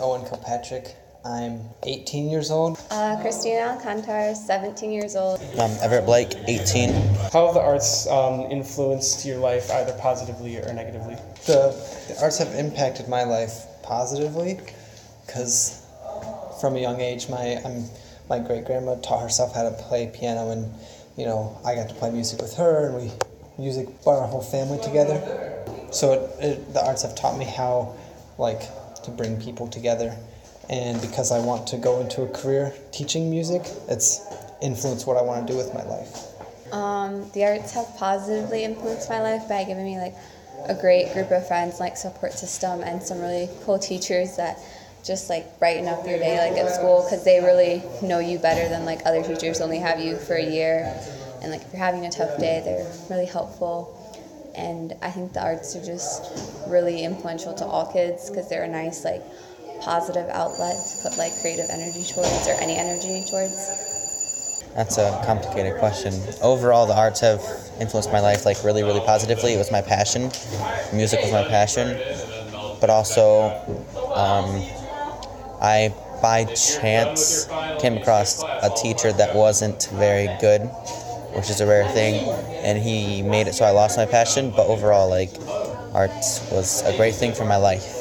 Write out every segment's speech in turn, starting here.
Owen Kilpatrick. I'm 18 years old. Uh, Christina Alcantar, 17 years old. Um, Everett Blake, 18. How have the arts um, influenced your life either positively or negatively? The, the arts have impacted my life positively because from a young age, my I'm, my great grandma taught herself how to play piano, and you know I got to play music with her, and we music brought our whole family together. So it, it, the arts have taught me how like to bring people together. And because I want to go into a career teaching music, it's influenced what I want to do with my life. Um, the arts have positively influenced my life by giving me like a great group of friends, like support system, and some really cool teachers that just like brighten up your day like at school because they really know you better than like other teachers only have you for a year. And like if you're having a tough day they're really helpful and i think the arts are just really influential to all kids because they're a nice like positive outlet to put like creative energy towards or any energy towards? That's a complicated question. Overall, the arts have influenced my life like really, really positively. It was my passion. Music was my passion, but also um, I by chance came across a teacher that wasn't very good, which is a rare thing, and he made it so I lost my passion. But overall, like art was a great thing for my life.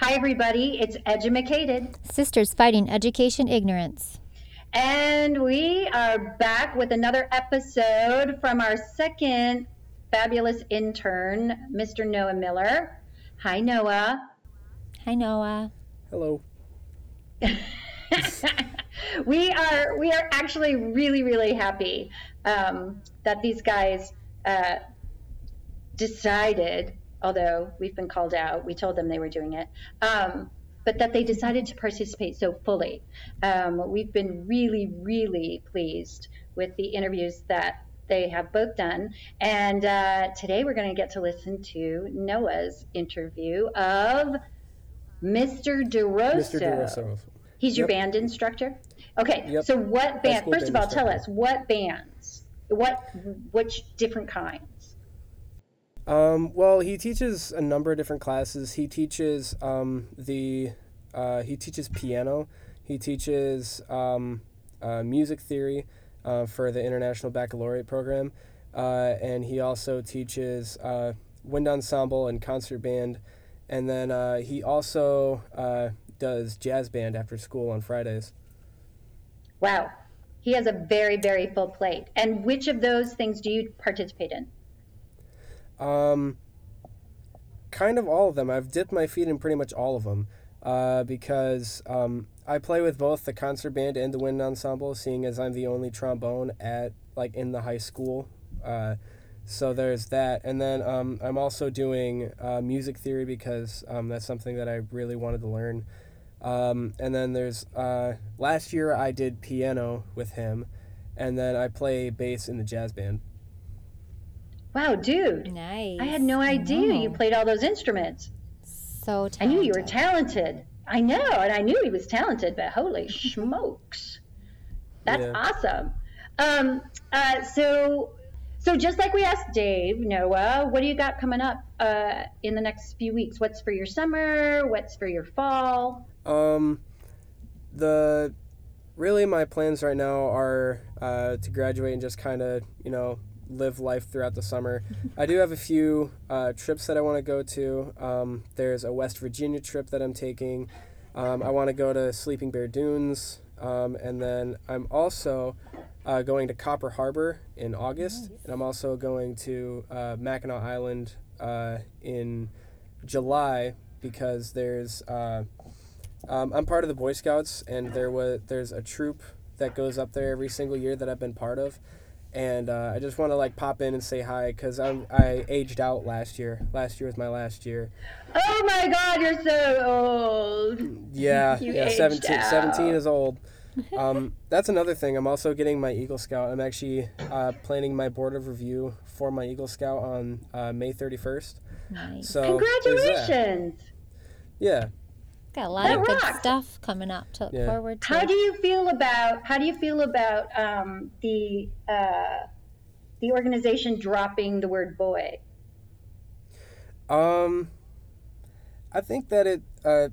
Hi, everybody. It's Edumacated. Sisters Fighting Education Ignorance. And we are back with another episode from our second fabulous intern, Mr. Noah Miller. Hi, Noah. Hi, Noah. Hello. we are we are actually really really happy um, that these guys uh, decided although we've been called out. We told them they were doing it. Um, but that they decided to participate so fully. Um, we've been really, really pleased with the interviews that they have both done. And uh, today we're going to get to listen to Noah's interview of Mr. DeRosso. Mr. DeRosso. He's your yep. band instructor? Okay, yep. so what band, first band of all, instructor. tell us what bands, what, which different kinds? Um, well, he teaches a number of different classes. He teaches um, the uh, he teaches piano. He teaches um, uh, music theory uh, for the International Baccalaureate program, uh, and he also teaches uh, wind ensemble and concert band. And then uh, he also does jazz band after school on Fridays. Wow, he has a very very full plate. And which of those things do you participate in? Um, kind of all of them. I've dipped my feet in pretty much all of them uh, because um, I play with both the concert band and the wind ensemble, seeing as I'm the only trombone at like in the high school. Uh, so there's that, and then um, I'm also doing uh, music theory because um, that's something that I really wanted to learn. Um, and then there's uh, last year I did piano with him, and then I play bass in the jazz band. Wow, dude. Nice. I had no idea you played all those instruments. So talented. I knew you were talented. I know, and I knew he was talented, but holy smokes. That's yeah. awesome. Um, uh, so, so just like we asked Dave, Noah, what do you got coming up uh, in the next few weeks? What's for your summer? What's for your fall? Um, the really my plans right now are uh, to graduate and just kind of you know live life throughout the summer. I do have a few uh, trips that I want to go to. Um, there's a West Virginia trip that I'm taking. Um, I want to go to Sleeping Bear Dunes. Um, and then I'm also uh, going to Copper Harbor in August. And I'm also going to uh, Mackinac Island uh, in July because there's. Uh, um, I'm part of the Boy Scouts, and there was there's a troop that goes up there every single year that I've been part of and uh, I just want to like pop in and say hi because I'm I aged out last year. Last year was my last year. Oh my God, you're so old. Yeah, you yeah, 17, out. 17 is old. Um, that's another thing. I'm also getting my Eagle Scout. I'm actually uh, planning my board of review for my Eagle Scout on uh, May 31st. Nice. So Congratulations. Yeah. Got a lot That of good stuff coming up to look Yeah. forward to. How do you feel about how do you feel about um, the uh, the organization dropping the word boy? Um, I think that it uh,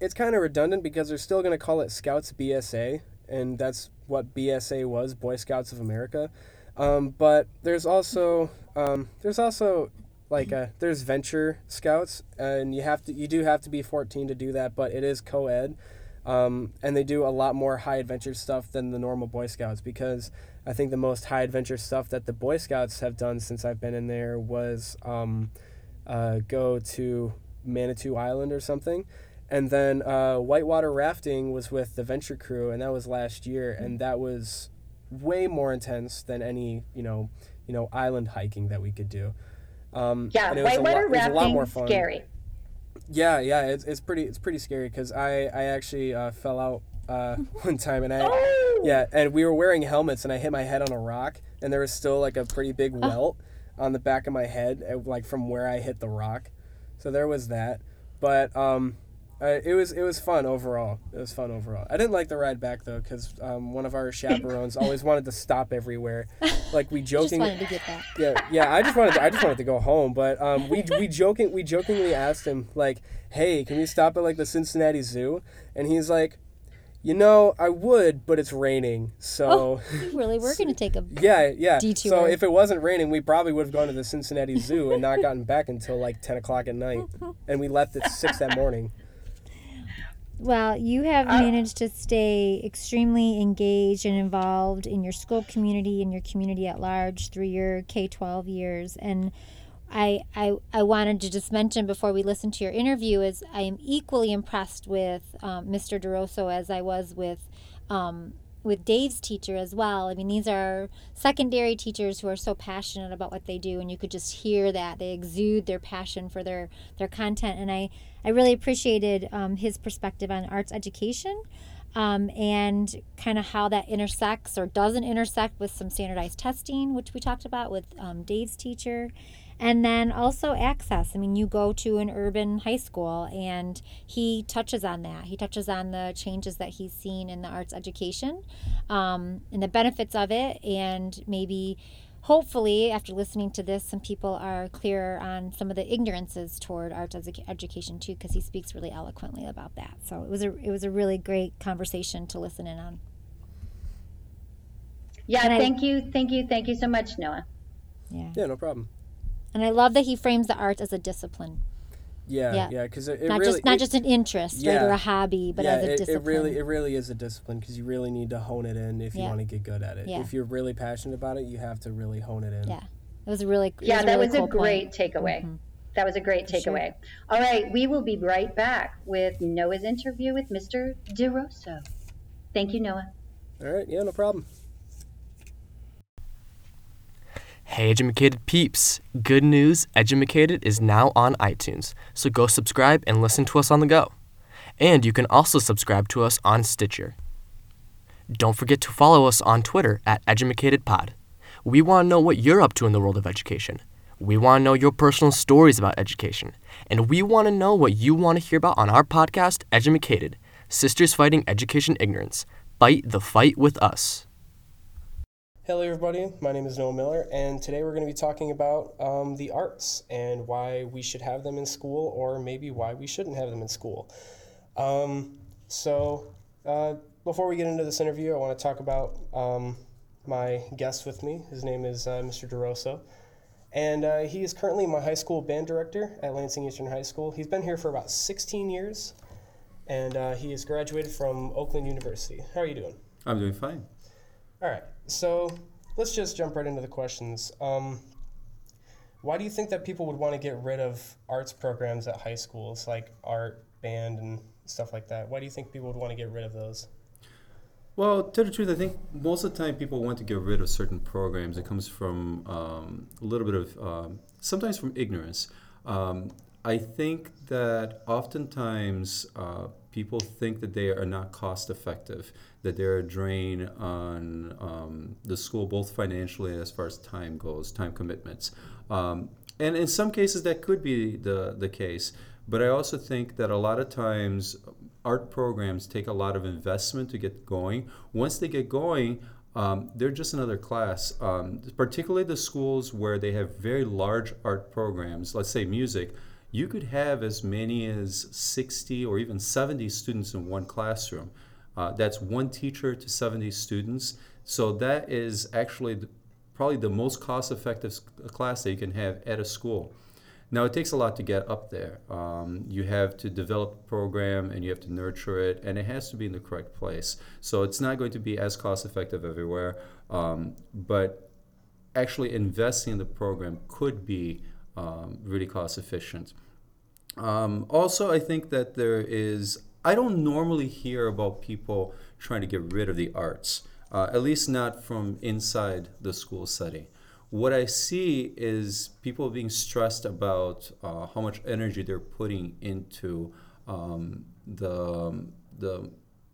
it's kind of redundant because they're still going to call it Scouts BSA, and that's what BSA was, Boy Scouts of America. Um, but there's also um, there's also like uh there's Venture Scouts, and you have to you do have to be 14 to do that, but it is co-ed. Um, and they do a lot more high adventure stuff than the normal Boy Scouts because I think the most high adventure stuff that the Boy Scouts have done since I've been in there was um, uh, go to Manitou Island or something. And then uh, whitewater rafting was with the Venture Crew, and that was last year, and that was way more intense than any you know you know island hiking that we could do. Um, Yeah, and it was a whitewater lot- it a lot rafting more fun. scary. Yeah, yeah, it's, it's pretty it's pretty scary because I I actually uh, fell out uh, one time and I Oh! yeah and we were wearing helmets and I hit my head on a rock and there was still like a pretty big welt on the back of my head uh, like from where I hit the rock, so there was that. But um, uh, it was it was fun overall. It was fun overall. I didn't like the ride back though because um, one of our chaperones always wanted to stop everywhere. Like we Just joking wanted to get that. yeah, yeah. I just wanted, to, I just wanted to go home, but um, we we joking, we jokingly asked him like, "Hey, can we stop at like the Cincinnati Zoo?" And he's like, "You know, I would, but it's raining." So You really, we're going to take a. yeah, yeah. So if it wasn't raining, we probably would have gone to the Cincinnati Zoo and not gotten back until like ten o'clock at night, and we left at six that morning. Well, you have managed to stay extremely engaged and involved in your school community and your community at large through your K 12 years. And I, I, I wanted to just mention before we listen to your interview is I am equally impressed with um, Mr. DeRosso as I was with um, with Dave's teacher as well. I mean, these are secondary teachers who are so passionate about what they do, and you could just hear that they exude their passion for their their content. And I I really appreciated um, his perspective on arts education. Um, and kind of how that intersects or doesn't intersect with some standardized testing, which we talked about with um, Dave's teacher. And then also access. I mean, you go to an urban high school and he touches on that. He touches on the changes that he's seen in the arts education um, and the benefits of it. And maybe, hopefully, after listening to this, some people are clearer on some of the ignorances toward arts edu- education too, because he speaks really eloquently about that. So it was a it was a really great conversation to listen in on. Yeah, And I- thank you, thank you, thank you so much, Noah. Yeah. Yeah, no problem. And I love that he frames the arts as a discipline, Yeah, Yeah. yeah, because it, it not really just not it- just an interest, right, or a hobby, but yeah, as a it, discipline. it really it really is a discipline because you really need to hone it in if you want to get good at it. Yeah. If you're really passionate about it, you have to really hone it in. yeah, it was a really Yeah, was a that really was cool a great point. takeaway. Mhm. That was a great sure. takeaway. All right, we will be right back with Noah's interview with Mr. DeRosso. Thank you, Noah. All right, yeah, no problem. Hey, Edumacated peeps! Good news Edumacated is now on iTunes, so go subscribe and listen to us on the go. And you can also subscribe to us on Stitcher. Don't forget to follow us on Twitter at EdumacatedPod. We want to know what you're up to in the world of education. We want to know your personal stories about education. And we want to know what you want to hear about on our podcast, Edumacated Sisters Fighting Education Ignorance. Fight the fight with us. Hello, everybody. My name is Noah Miller, and today we're going to be talking about um, the arts and why we should have them in school, or maybe why we shouldn't have them in school. Um, so, uh, before we get into this interview, I want to talk about um, my guest with me. His name is uh, Mr. DeRosso, and uh, he is currently my high school band director at Lansing Eastern High School. He's been here for about 16 years, and uh, he has graduated from Oakland University. How are you doing? I'm doing fine. All right, so let's just jump right into the questions. Um, why do you think that people would want to get rid of arts programs at high schools, like art, band, and stuff like that? Why do you think people would want to get rid of those? Well, to the truth, I think most of the time people want to get rid of certain programs. It comes from um, a little bit of, um, sometimes from ignorance. Um, I think that oftentimes uh, people think that they are not cost effective, that they're a drain on um, the school, both financially and as far as time goes, time commitments. Um, and in some cases, that could be the, the case. But I also think that a lot of times art programs take a lot of investment to get going. Once they get going, um, they're just another class. Um, particularly the schools where they have very large art programs, let's say music, you could have as many as 60 or even 70 students in one classroom. Uh, that's one teacher to 70 students. So that is actually the, probably the most cost effective class that you can have at a school. Now, it takes a lot to get up there. Um, you have to develop a program and you have to nurture it, and it has to be in the correct place. So it's not going to be as cost effective everywhere, um, but actually investing in the program could be um, really cost efficient. Um, also, I think that there is, I don't normally hear about people trying to get rid of the arts, uh, at least not from inside the school setting what I see is people being stressed about uh, how much energy they're putting into um, the, the,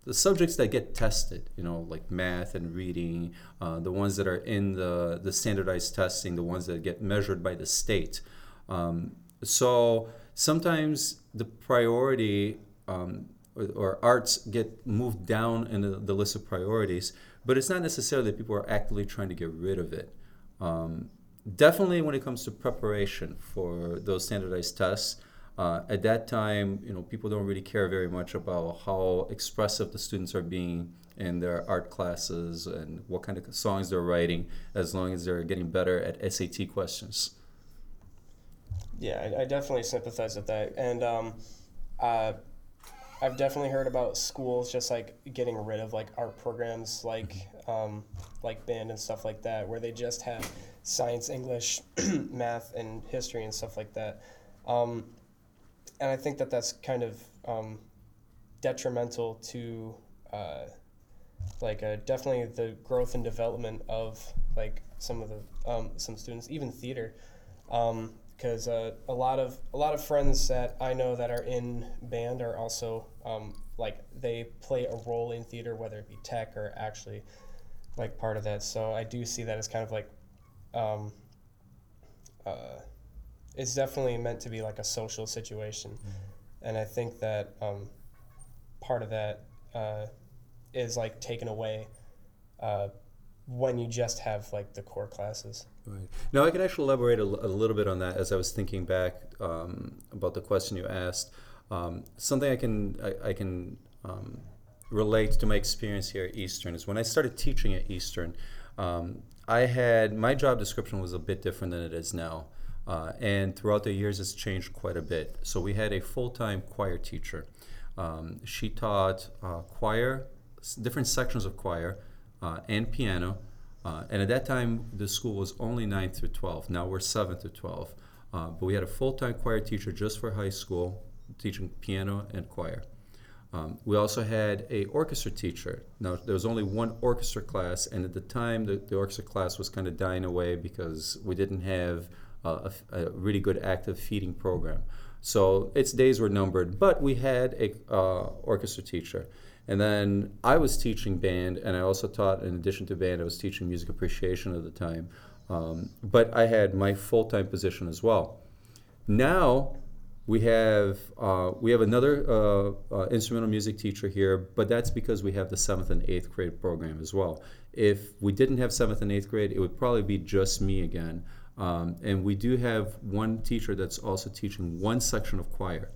the subjects that get tested, you know, like math and reading, uh, the ones that are in the, the standardized testing, the ones that get measured by the state. Um, so sometimes the priority um, or, or, arts get moved down in the, the list of priorities, but it's not necessarily that people are actively trying to get rid of it. Um, definitely when it comes to preparation for those standardized tests, uh, at that time, you know, people don't really care very much about how expressive the students are being in their art classes and what kind of songs they're writing, as long as they're getting better at SAT questions. Yeah, I, I definitely sympathize with that, and um, uh, I've definitely heard about schools just like getting rid of like art programs like um, like band and stuff like that, where they just have science, English, math, and history and stuff like that. Um, and I think that that's kind of um, detrimental to uh, like uh, definitely the growth and development of like some of the um, some students, even theater. Um, because uh, a lot of a lot of friends that I know that are in band are also um, like they play a role in theater, whether it be tech or actually like part of that. So I do see that as kind of like um, uh, it's definitely meant to be like a social situation, mm-hmm. and I think that um, part of that uh, is like taken away uh, when you just have like the core classes. Right. Now, I can actually elaborate a, a little bit on that as I was thinking back um, about the question you asked. Um, something I can I, I can um, relate to my experience here at Eastern is when I started teaching at Eastern, um, I had my job description was a bit different than it is now. Uh, and throughout the years, it's changed quite a bit. So we had a full-time choir teacher. Um, she taught uh, choir, different sections of choir, uh, and piano, uh, and at that time, the school was only 9 through 12. Now we're 7 through 12. Uh, but we had a full time choir teacher just for high school, teaching piano and choir. Um, we also had a orchestra teacher. Now there was only one orchestra class, and at the time the, the orchestra class was kind of dying away because we didn't have a, a, really good active feeding program. So its days were numbered. But we had a uh, orchestra teacher, and then I was teaching band, and I also taught, in addition to band, I was teaching music appreciation at the time. Um, but I had my full time position as well. Now we have uh, we have another uh, uh, instrumental music teacher here, but that's because we have the seventh and eighth grade program as well. If we didn't have seventh and eighth grade, it would probably be just me again. Um, and we do have one teacher that's also teaching one section of choir.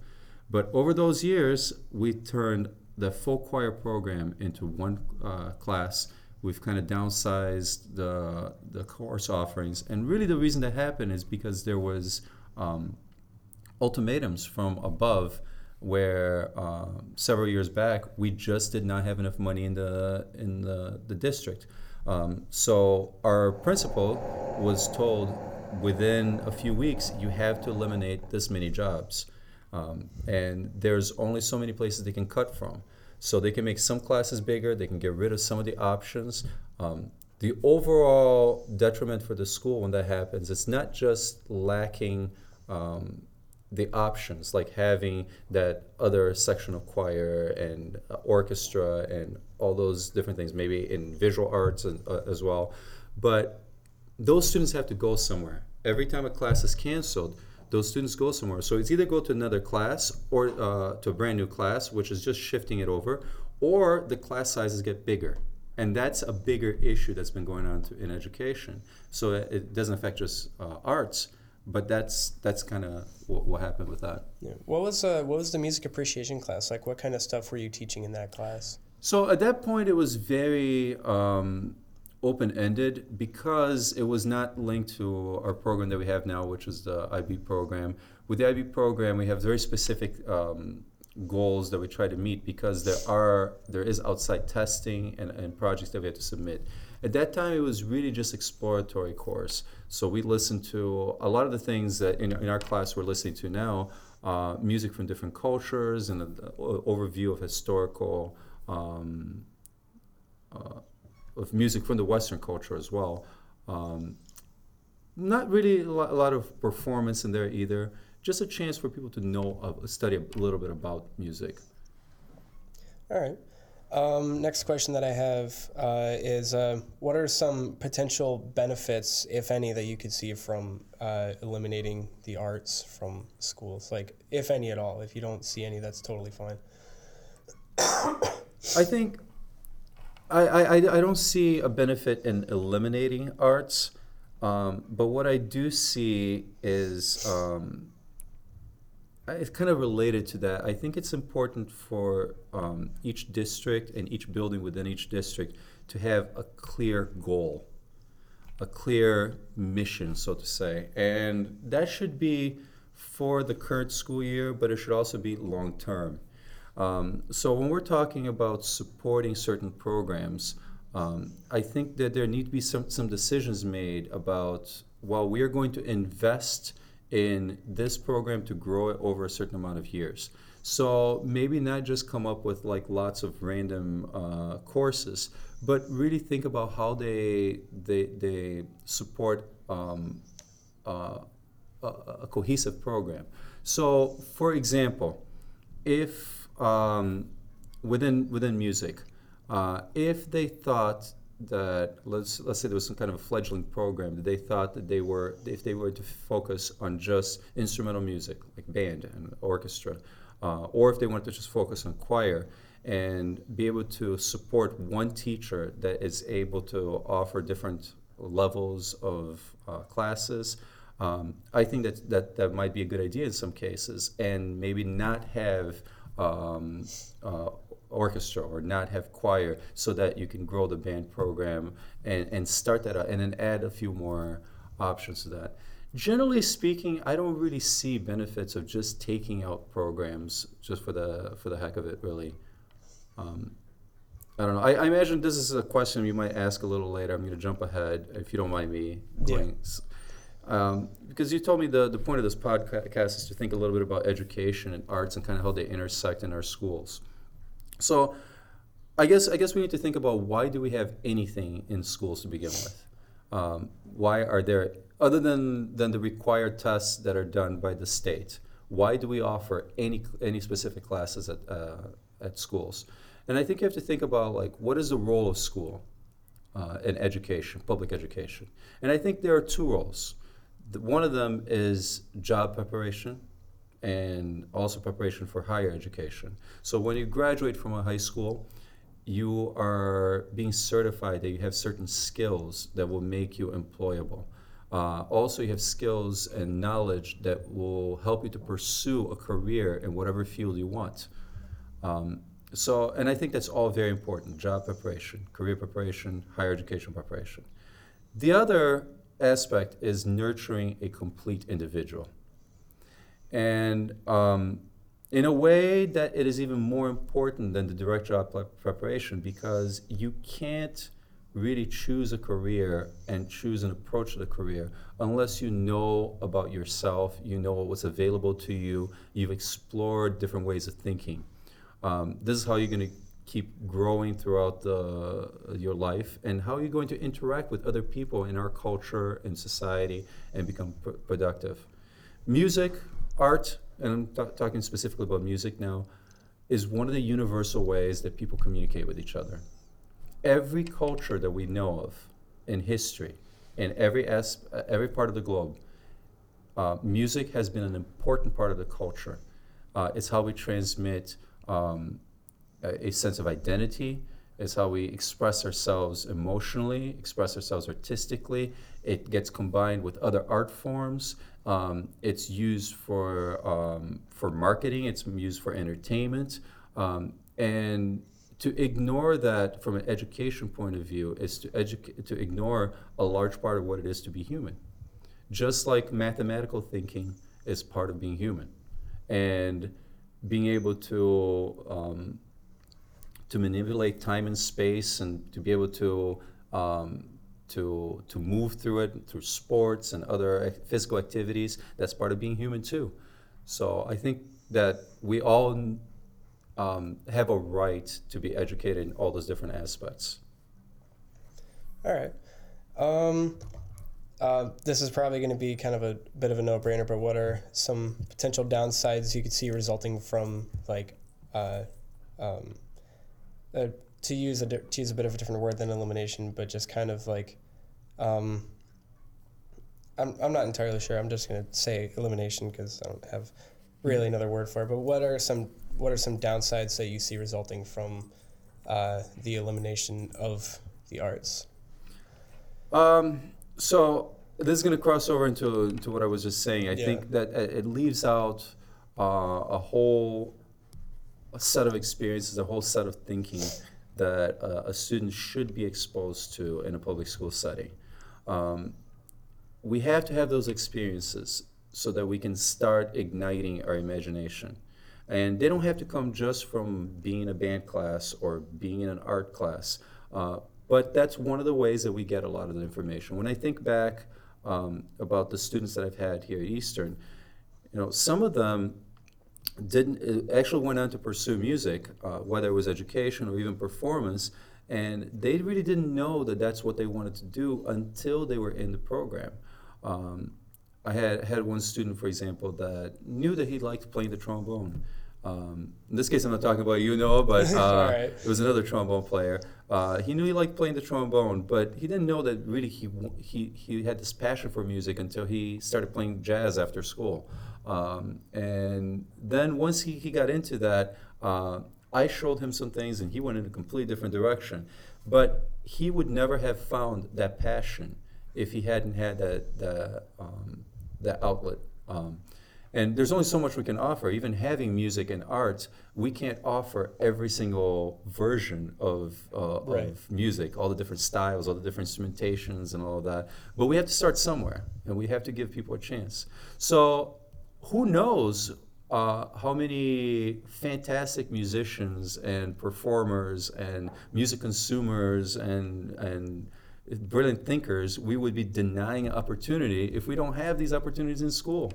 But over those years, we turned the full choir program into one uh, class. We've kind of downsized the the course offerings, and really the reason that happened is because there was um, ultimatums from above, where uh, several years back we just did not have enough money in the in the, the district. Um, so our principal was told within a few weeks you have to eliminate this many jobs. Um, and there's only so many places they can cut from. So they can make some classes bigger, they can get rid of some of the options. Um, the overall detriment for the school when that happens, it's not just lacking um, the options, like having that other section of choir and uh, orchestra and all those different things, maybe in visual arts and, uh, as well. But those students have to go somewhere. Every time a class is canceled, those students go somewhere. So it's either go to another class or uh, to a brand new class, which is just shifting it over, or the class sizes get bigger. And that's a bigger issue that's been going on to, in education. So it, it doesn't affect just uh, arts, but that's that's kind of what, what happened with that. Yeah. What was uh, what was the music appreciation class like? What kind of stuff were you teaching in that class? So at that point, it was very um, open ended because it was not linked to our program that we have now, which is the IB program. With the IB program, we have very specific um, goals that we try to meet because there are there is outside testing and, and projects that we have to submit. At that time, it was really just exploratory course. So we listened to a lot of the things that in, in our class we're listening to now, uh, music from different cultures and an overview of historical um, uh, of music from the Western culture as well. Um, not really a lot, a lot, of performance in there either. Just a chance for people to know, uh, study a little bit about music. All right. Um, next question that I have uh, is uh, what are some potential benefits, if any, that you could see from uh, eliminating the arts from schools? Like, if any at all. If you don't see any, that's totally fine. I think I, I, I don't see a benefit in eliminating arts, um, but what I do see is um, it's kind of related to that. I think it's important for um, each district and each building within each district to have a clear goal, a clear mission, so to say. And that should be for the current school year, but it should also be long term. Um, so when we're talking about supporting certain programs, um, I think that there need to be some, some decisions made about, well, we are going to invest in this program to grow it over a certain amount of years. So maybe not just come up with like lots of random uh, courses, but really think about how they they, they support um, uh, a, a, cohesive program. So, for example, if um, within within music, uh, if they thought that let's let's say there was some kind of a fledgling program that they thought that they were if they were to focus on just instrumental music like band and orchestra, uh, or if they wanted to just focus on choir and be able to support one teacher that is able to offer different levels of uh, classes. Um, I think that, that that might be a good idea in some cases, and maybe not have um, uh, orchestra or not have choir so that you can grow the band program and, and start that out and then add a few more options to that. Generally speaking, I don't really see benefits of just taking out programs just for the for the heck of it, really. Um, I don't know. I, I, imagine this is a question you might ask a little later. I'm going to jump ahead if you don't mind me going. Yeah. Um, because you told me the, the point of this podcast is to think a little bit about education and arts and kind of how they intersect in our schools. So, I guess I guess we need to think about why do we have anything in schools to begin with? Um, why are there other than than the required tests that are done by the state? Why do we offer any any specific classes at uh, at schools? And I think you have to think about like what is the role of school uh, in education, public education? And I think there are two roles one of them is job preparation and also preparation for higher education. So when you graduate from a high school, you are being certified that you have certain skills that will make you employable. Uh, also, you have skills and knowledge that will help you to pursue a career in whatever field you want. Um, so, and I think that's all very important job preparation, career preparation, higher education preparation. The other aspect is nurturing a complete individual. And um, in a way that it is even more important than the direct job preparation because you can't really choose a career and choose an approach to the career unless you know about yourself, you know what's available to you, you've explored different ways of thinking. Um, this is how you're going to keep growing throughout the, your life and how you're going to interact with other people in our culture and society and become pr- productive. Music, art, and I'm t- talking specifically about music now, is one of the universal ways that people communicate with each other. Every culture that we know of in history, in every, every part of the globe, uh, music has been an important part of the culture. Uh, it's how we transmit um, a, a sense of identity. It's how we express ourselves emotionally, express ourselves artistically. It gets combined with other art forms. Um, it's used for um, for marketing. It's used for entertainment. Um, and to ignore that from an education point of view is to educate to ignore a large part of what it is to be human. Just like mathematical thinking is part of being human, and being able to um, to manipulate time and space and to be able to um, to to move through it through sports and other physical activities. That's part of being human too. So I think that we all um, have a right to be educated in all those different aspects. All right. Um, uh, this is probably going to be kind of a bit of a no-brainer, but what are some potential downsides you could see resulting from like uh, um, uh, to use a to use a bit of a different word than elimination, but just kind of like um, I'm I'm not entirely sure. I'm just gonna say elimination because I don't have really another word for it. But what are some what are some downsides that you see resulting from uh, the elimination of the arts? Um, so this is going to cross over into into what I was just saying. I Yeah. think that it it leaves out uh, a whole set of experiences, a whole set of thinking that uh, a student should be exposed to in a public school setting. Um, we have to have those experiences so that we can start igniting our imagination. And they don't have to come just from being a band class or being in an art class. Uh, but that's one of the ways that we get a lot of the information. When I think back um, about the students that I've had here at Eastern, you know, some of them didn't actually went on to pursue music, uh, whether it was education or even performance, and they really didn't know that that's what they wanted to do until they were in the program. Um, I had had one student, for example, that knew that he liked playing the trombone. Um, in this case, I'm not talking about you, Noah, but uh, Alright. it was another trombone player. Uh, he knew he liked playing the trombone, but he didn't know that really he he he had this passion for music until he started playing jazz after school. Um, and then once he, he got into that, uh, I showed him some things, and he went in a completely different direction. But he would never have found that passion if he hadn't had that that, um, that outlet. Um, and there's only so much we can offer. Even having music and arts, we can't offer every single version of, uh, Right. of music, all the different styles, all the different instrumentations, and all of that. But we have to start somewhere, and we have to give people a chance. So, who knows uh, how many fantastic musicians and performers and music consumers and and brilliant thinkers we would be denying an opportunity if we don't have these opportunities in school.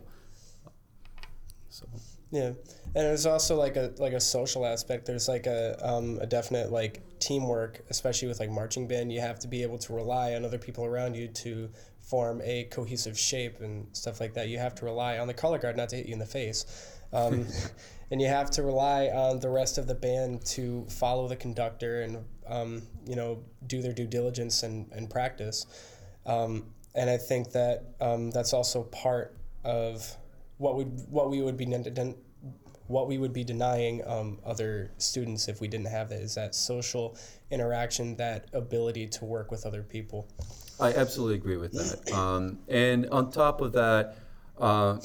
So. Yeah, and there's also like a like a social aspect. There's like a um, a definite like teamwork, especially with like marching band. You have to be able to rely on other people around you to form a cohesive shape and stuff like that. You have to rely on the color guard not to hit you in the face, um, and you have to rely on the rest of the band to follow the conductor and um, you know do their due diligence and and practice. Um, and I think that um, that's also part of what we what we would be what we would be denying um, other students if we didn't have that is that social interaction, that ability to work with other people. I absolutely agree with that. Um, and on top of that, uh,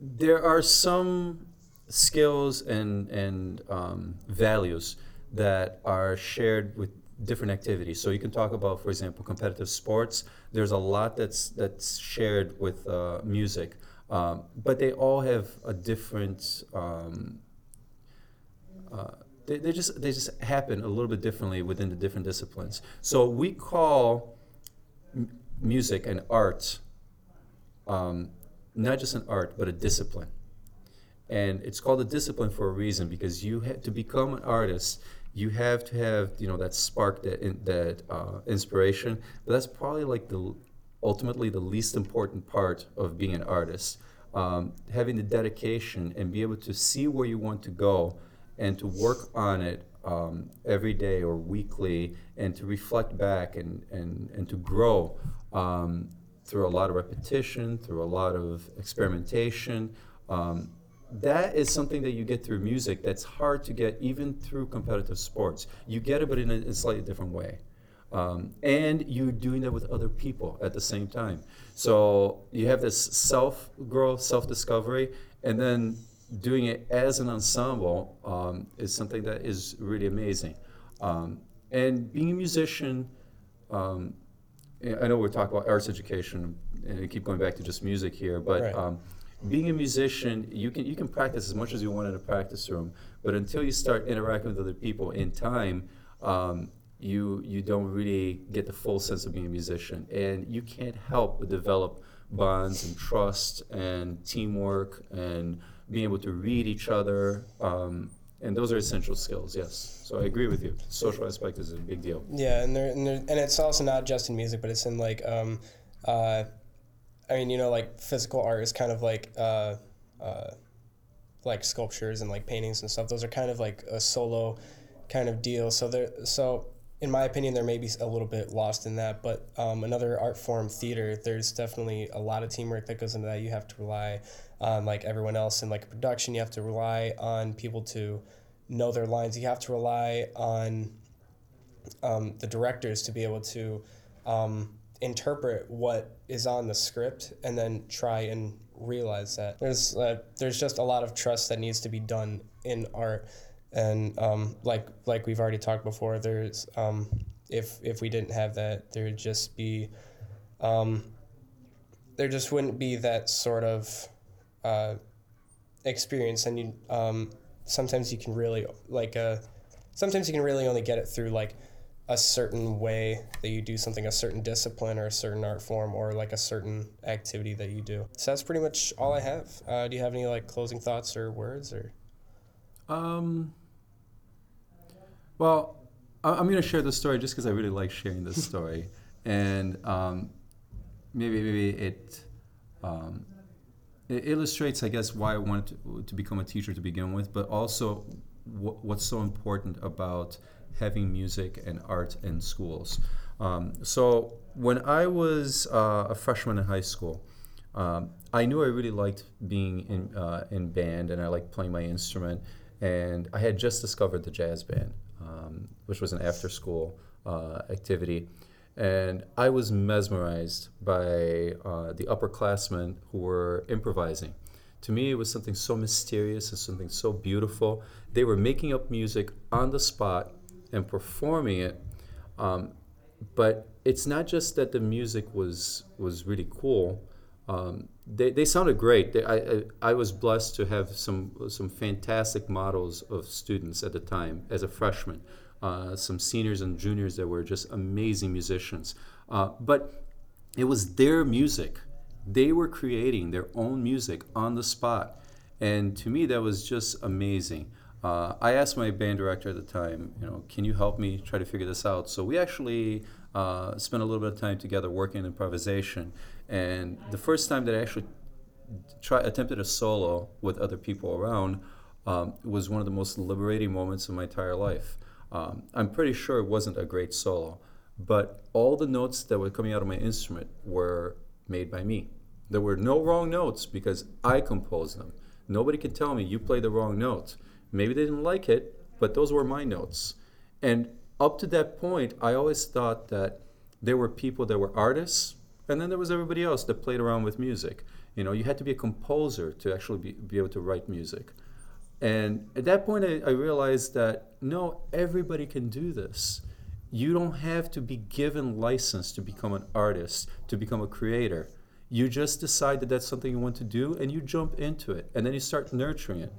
there are some skills and and um, values that are shared with different activities. So you can talk about, for example, competitive sports. There's a lot that's that's shared with uh, music, um, but they all have a different. Um, uh, they, they just they just happen a little bit differently within the different disciplines. So we call m- music and art um, not just an art but a discipline and it's called a discipline for a reason because you have to become an artist you have to have you know that spark that in, that uh, inspiration but that's probably like the ultimately the least important part of being an artist um, having the dedication and be able to see where you want to go and to work on it um, every day or weekly and to reflect back and, and, and to grow um, through a lot of repetition, through a lot of experimentation. Um, that is something that you get through music that's hard to get even through competitive sports. You get it, but in a, in a slightly different way. Um, and you're doing that with other people at the same time. So you have this self growth, self discovery, and then doing it as an ensemble um, is something that is really amazing. Um, and being a musician, um, I know we're talking about arts education, and we keep going back to just music here, but Right. um, being a musician, you can you can practice as much as you want in a practice room, but until you start interacting with other people in time, um, you you don't really get the full sense of being a musician, and you can't help but develop bonds and trust and teamwork and being able to read each other. Um, and those are essential skills, yes. So I agree with you. Social aspect is a big deal. Yeah, and there, and, there, and it's also not just in music, but it's in like, um, uh, I mean, you know, like physical art is kind of like, uh, uh, like sculptures and like paintings and stuff. Those are kind of like a solo kind of deal. So there, so in my opinion, there may be a little bit lost in that. But um, another art form, theater, there's definitely a lot of teamwork that goes into that. You have to rely on like everyone else in like production. You have to rely on people to know their lines. You have to rely on um, the directors to be able to um, interpret what is on the script and then try and realize that there's uh, there's just a lot of trust that needs to be done in art and um, like like we've already talked before there's um, if if we didn't have that there would just be um, there just wouldn't be that sort of uh, experience. And you um, sometimes you can really like uh, sometimes you can really only get it through like a certain way that you do something a certain discipline or a certain art form or like a certain activity that you do. So that's pretty much all i have. Uh, do you have any like closing thoughts or words or? Um, well, I'm going to share this story just because I really like sharing this story, and um, maybe maybe it um, it illustrates, I guess, why I wanted to, to become a teacher to begin with, but also wh- what's so important about having music and art in schools. Um, so when I was uh, a freshman in high school. Um, I knew I really liked being in uh, in band, and I liked playing my instrument. And I had just discovered the jazz band, um, which was an after-school uh, activity, and I was mesmerized by uh, the upperclassmen who were improvising. To me, it was something so mysterious and something so beautiful. They were making up music on the spot and performing it. Um, but it's not just that the music was was really cool. Um, they, they sounded great. They, I, I, I was blessed to have some some fantastic models of students at the time as a freshman. Uh, some seniors and juniors that were just amazing musicians. Uh, but it was their music. They were creating their own music on the spot. And to me, that was just amazing. Uh, I asked my band director at the time, you know, can you help me try to figure this out? So we actually uh, spent a little bit of time together working on improvisation. And the first time that I actually try, attempted a solo with other people around um, was one of the most liberating moments of my entire life. Um, I'm pretty sure it wasn't a great solo, but all the notes that were coming out of my instrument were made by me. There were no wrong notes because I composed them. Nobody could tell me you played the wrong note. Maybe they didn't like it, but those were my notes. And up to that point, I always thought that there were people that were artists, and then there was everybody else that played around with music. You know, you had to be a composer to actually be, be able to write music. And at that point, I, I realized that no, everybody can do this. You don't have to be given license to become an artist, to become a creator. You just decide that that's something you want to do, and you jump into it, and then you start nurturing it.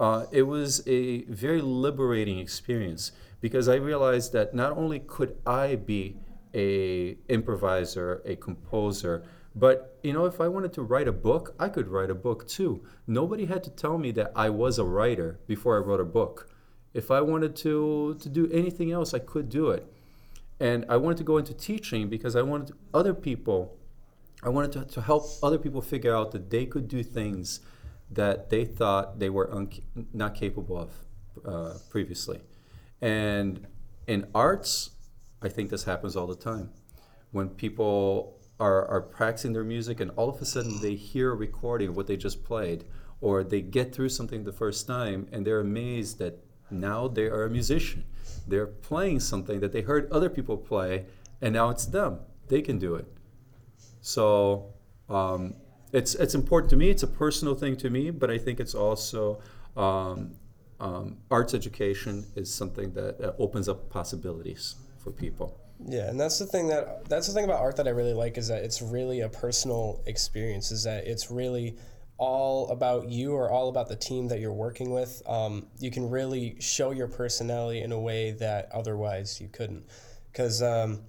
Uh, it was a very liberating experience because I realized that not only could I be a improviser, a composer, but you know, if I wanted to write a book, I could write a book too. Nobody had to tell me that I was a writer before I wrote a book. If I wanted to to do anything else, I could do it. And I wanted to go into teaching because I wanted other people, I wanted to, to help other people figure out that they could do things that they thought they were un- not capable of uh, previously. And in arts, I think this happens all the time. When people are, are practicing their music and all of a sudden they hear a recording of what they just played or they get through something the first time and they're amazed that now they are a musician. They're playing something that they heard other people play and now it's them. They can do it. So um, it's it's important to me. It's a personal thing to me but i think it's also um, um, arts education is something that uh, opens up possibilities for people Yeah, and that's the thing that that's the thing about art that I really like is that it's really a personal experience. Is that it's really all about you or all about the team that you're working with. Um, you can really show your personality in a way that otherwise you couldn't, because um,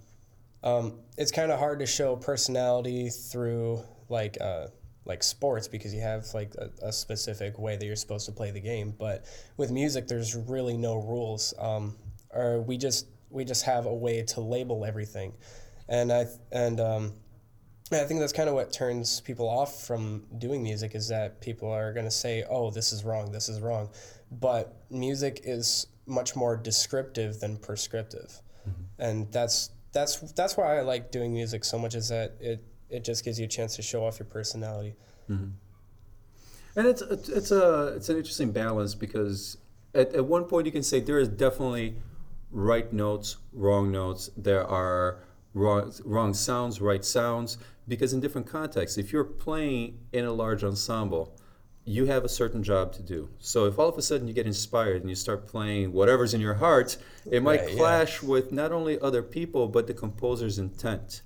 um, it's kind of hard to show personality through like uh, like sports because you have like a, a specific way that you're supposed to play the game. But with music, there's really no rules. Um, or we just we just have a way to label everything, and I and um, I think that's kind of what turns people off from doing music is that people are going to say, "Oh, this is wrong. This is wrong," but music is much more descriptive than prescriptive, and that's that's that's why I like doing music so much. Is that it it just gives you a chance to show off your personality. And it's it's it's a it's an interesting balance because at, at one point you can say there is definitely right notes, wrong notes. There are wrong wrong sounds, right sounds. Because in different contexts, if you're playing in a large ensemble, you have a certain job to do. So if all of a sudden you get inspired and you start playing whatever's in your heart, it might Right, yeah. clash with not only other people but the composer's intent.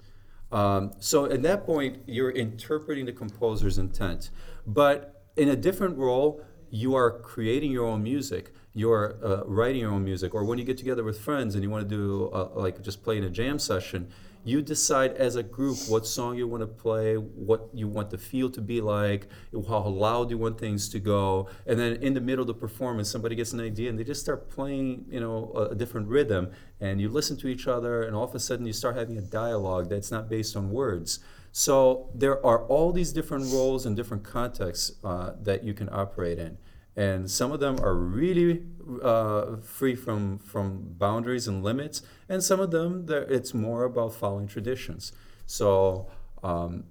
Um, so at that point, you're interpreting the composer's intent. But in a different role, you are creating your own music. You're uh, writing your own music. Or when you get together with friends and you want to do uh, like just play in a jam session, you decide as a group what song you want to play, what you want the feel to be like, how loud you want things to go, and then in the middle of the performance, somebody gets an idea and they just start playing, you know, a, a different rhythm, and you listen to each other, and all of a sudden you start having a dialogue that's not based on words. So there are all these different roles and different contexts uh, that you can operate in, and some of them are really uh, free from from boundaries and limits, and some of them it's more about following traditions. So um,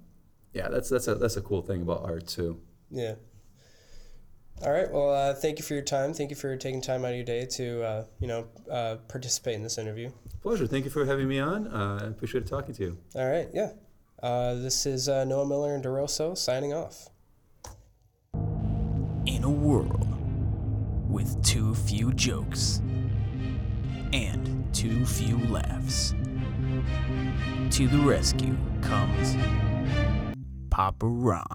yeah, that's that's a that's a cool thing about art too. Yeah. All right. Well, uh, thank you for your time. Thank you for taking time out of your day to, uh, you know, uh, participate in this interview. Pleasure. Thank you for having me on. Uh, I appreciate talking to you. All right. Yeah. Uh, this is uh, Noah Miller and DeRosso signing off. In a world with too few jokes and too few laughs, to the rescue comes Papa Ron.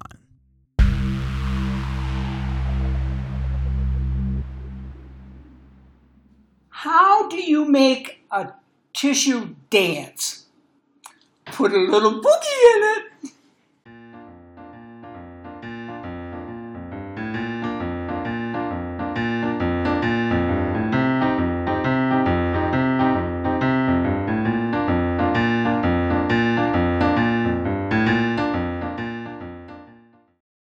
How do you make a tissue dance? Put a little boogie in it.